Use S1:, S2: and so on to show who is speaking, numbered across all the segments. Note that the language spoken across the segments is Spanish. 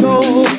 S1: soul.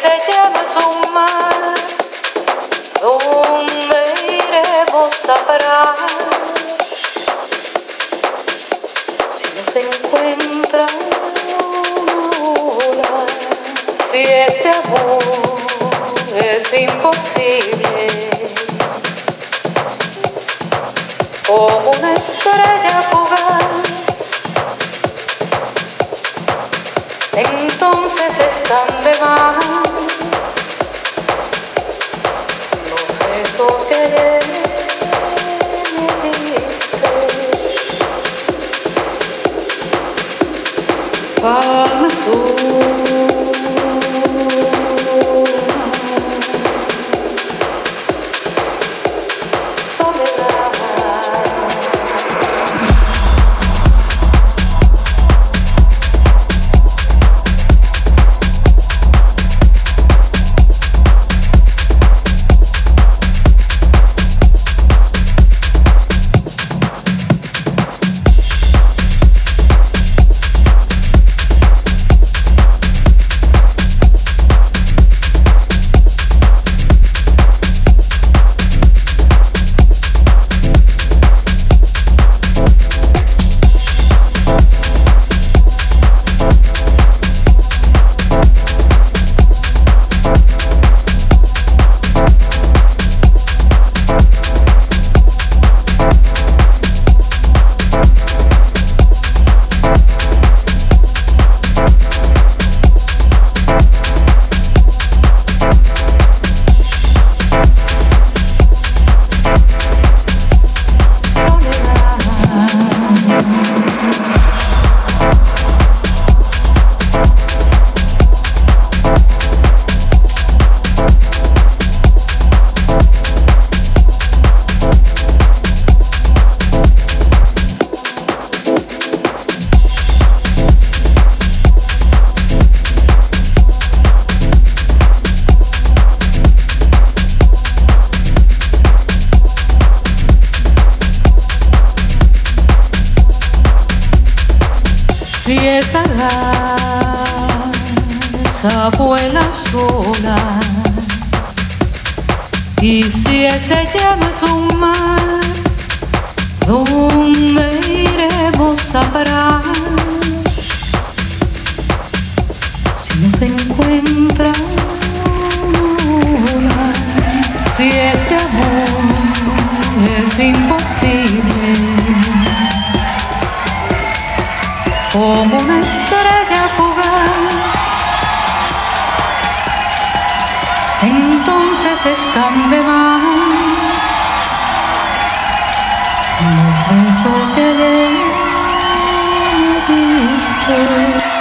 S1: se
S2: llama su mar, donde iremos a parar. Si no se encuentra una si este amor es imposible, como una estrella fugaz, entonces estamos. Entonces están de más los besos que me diste.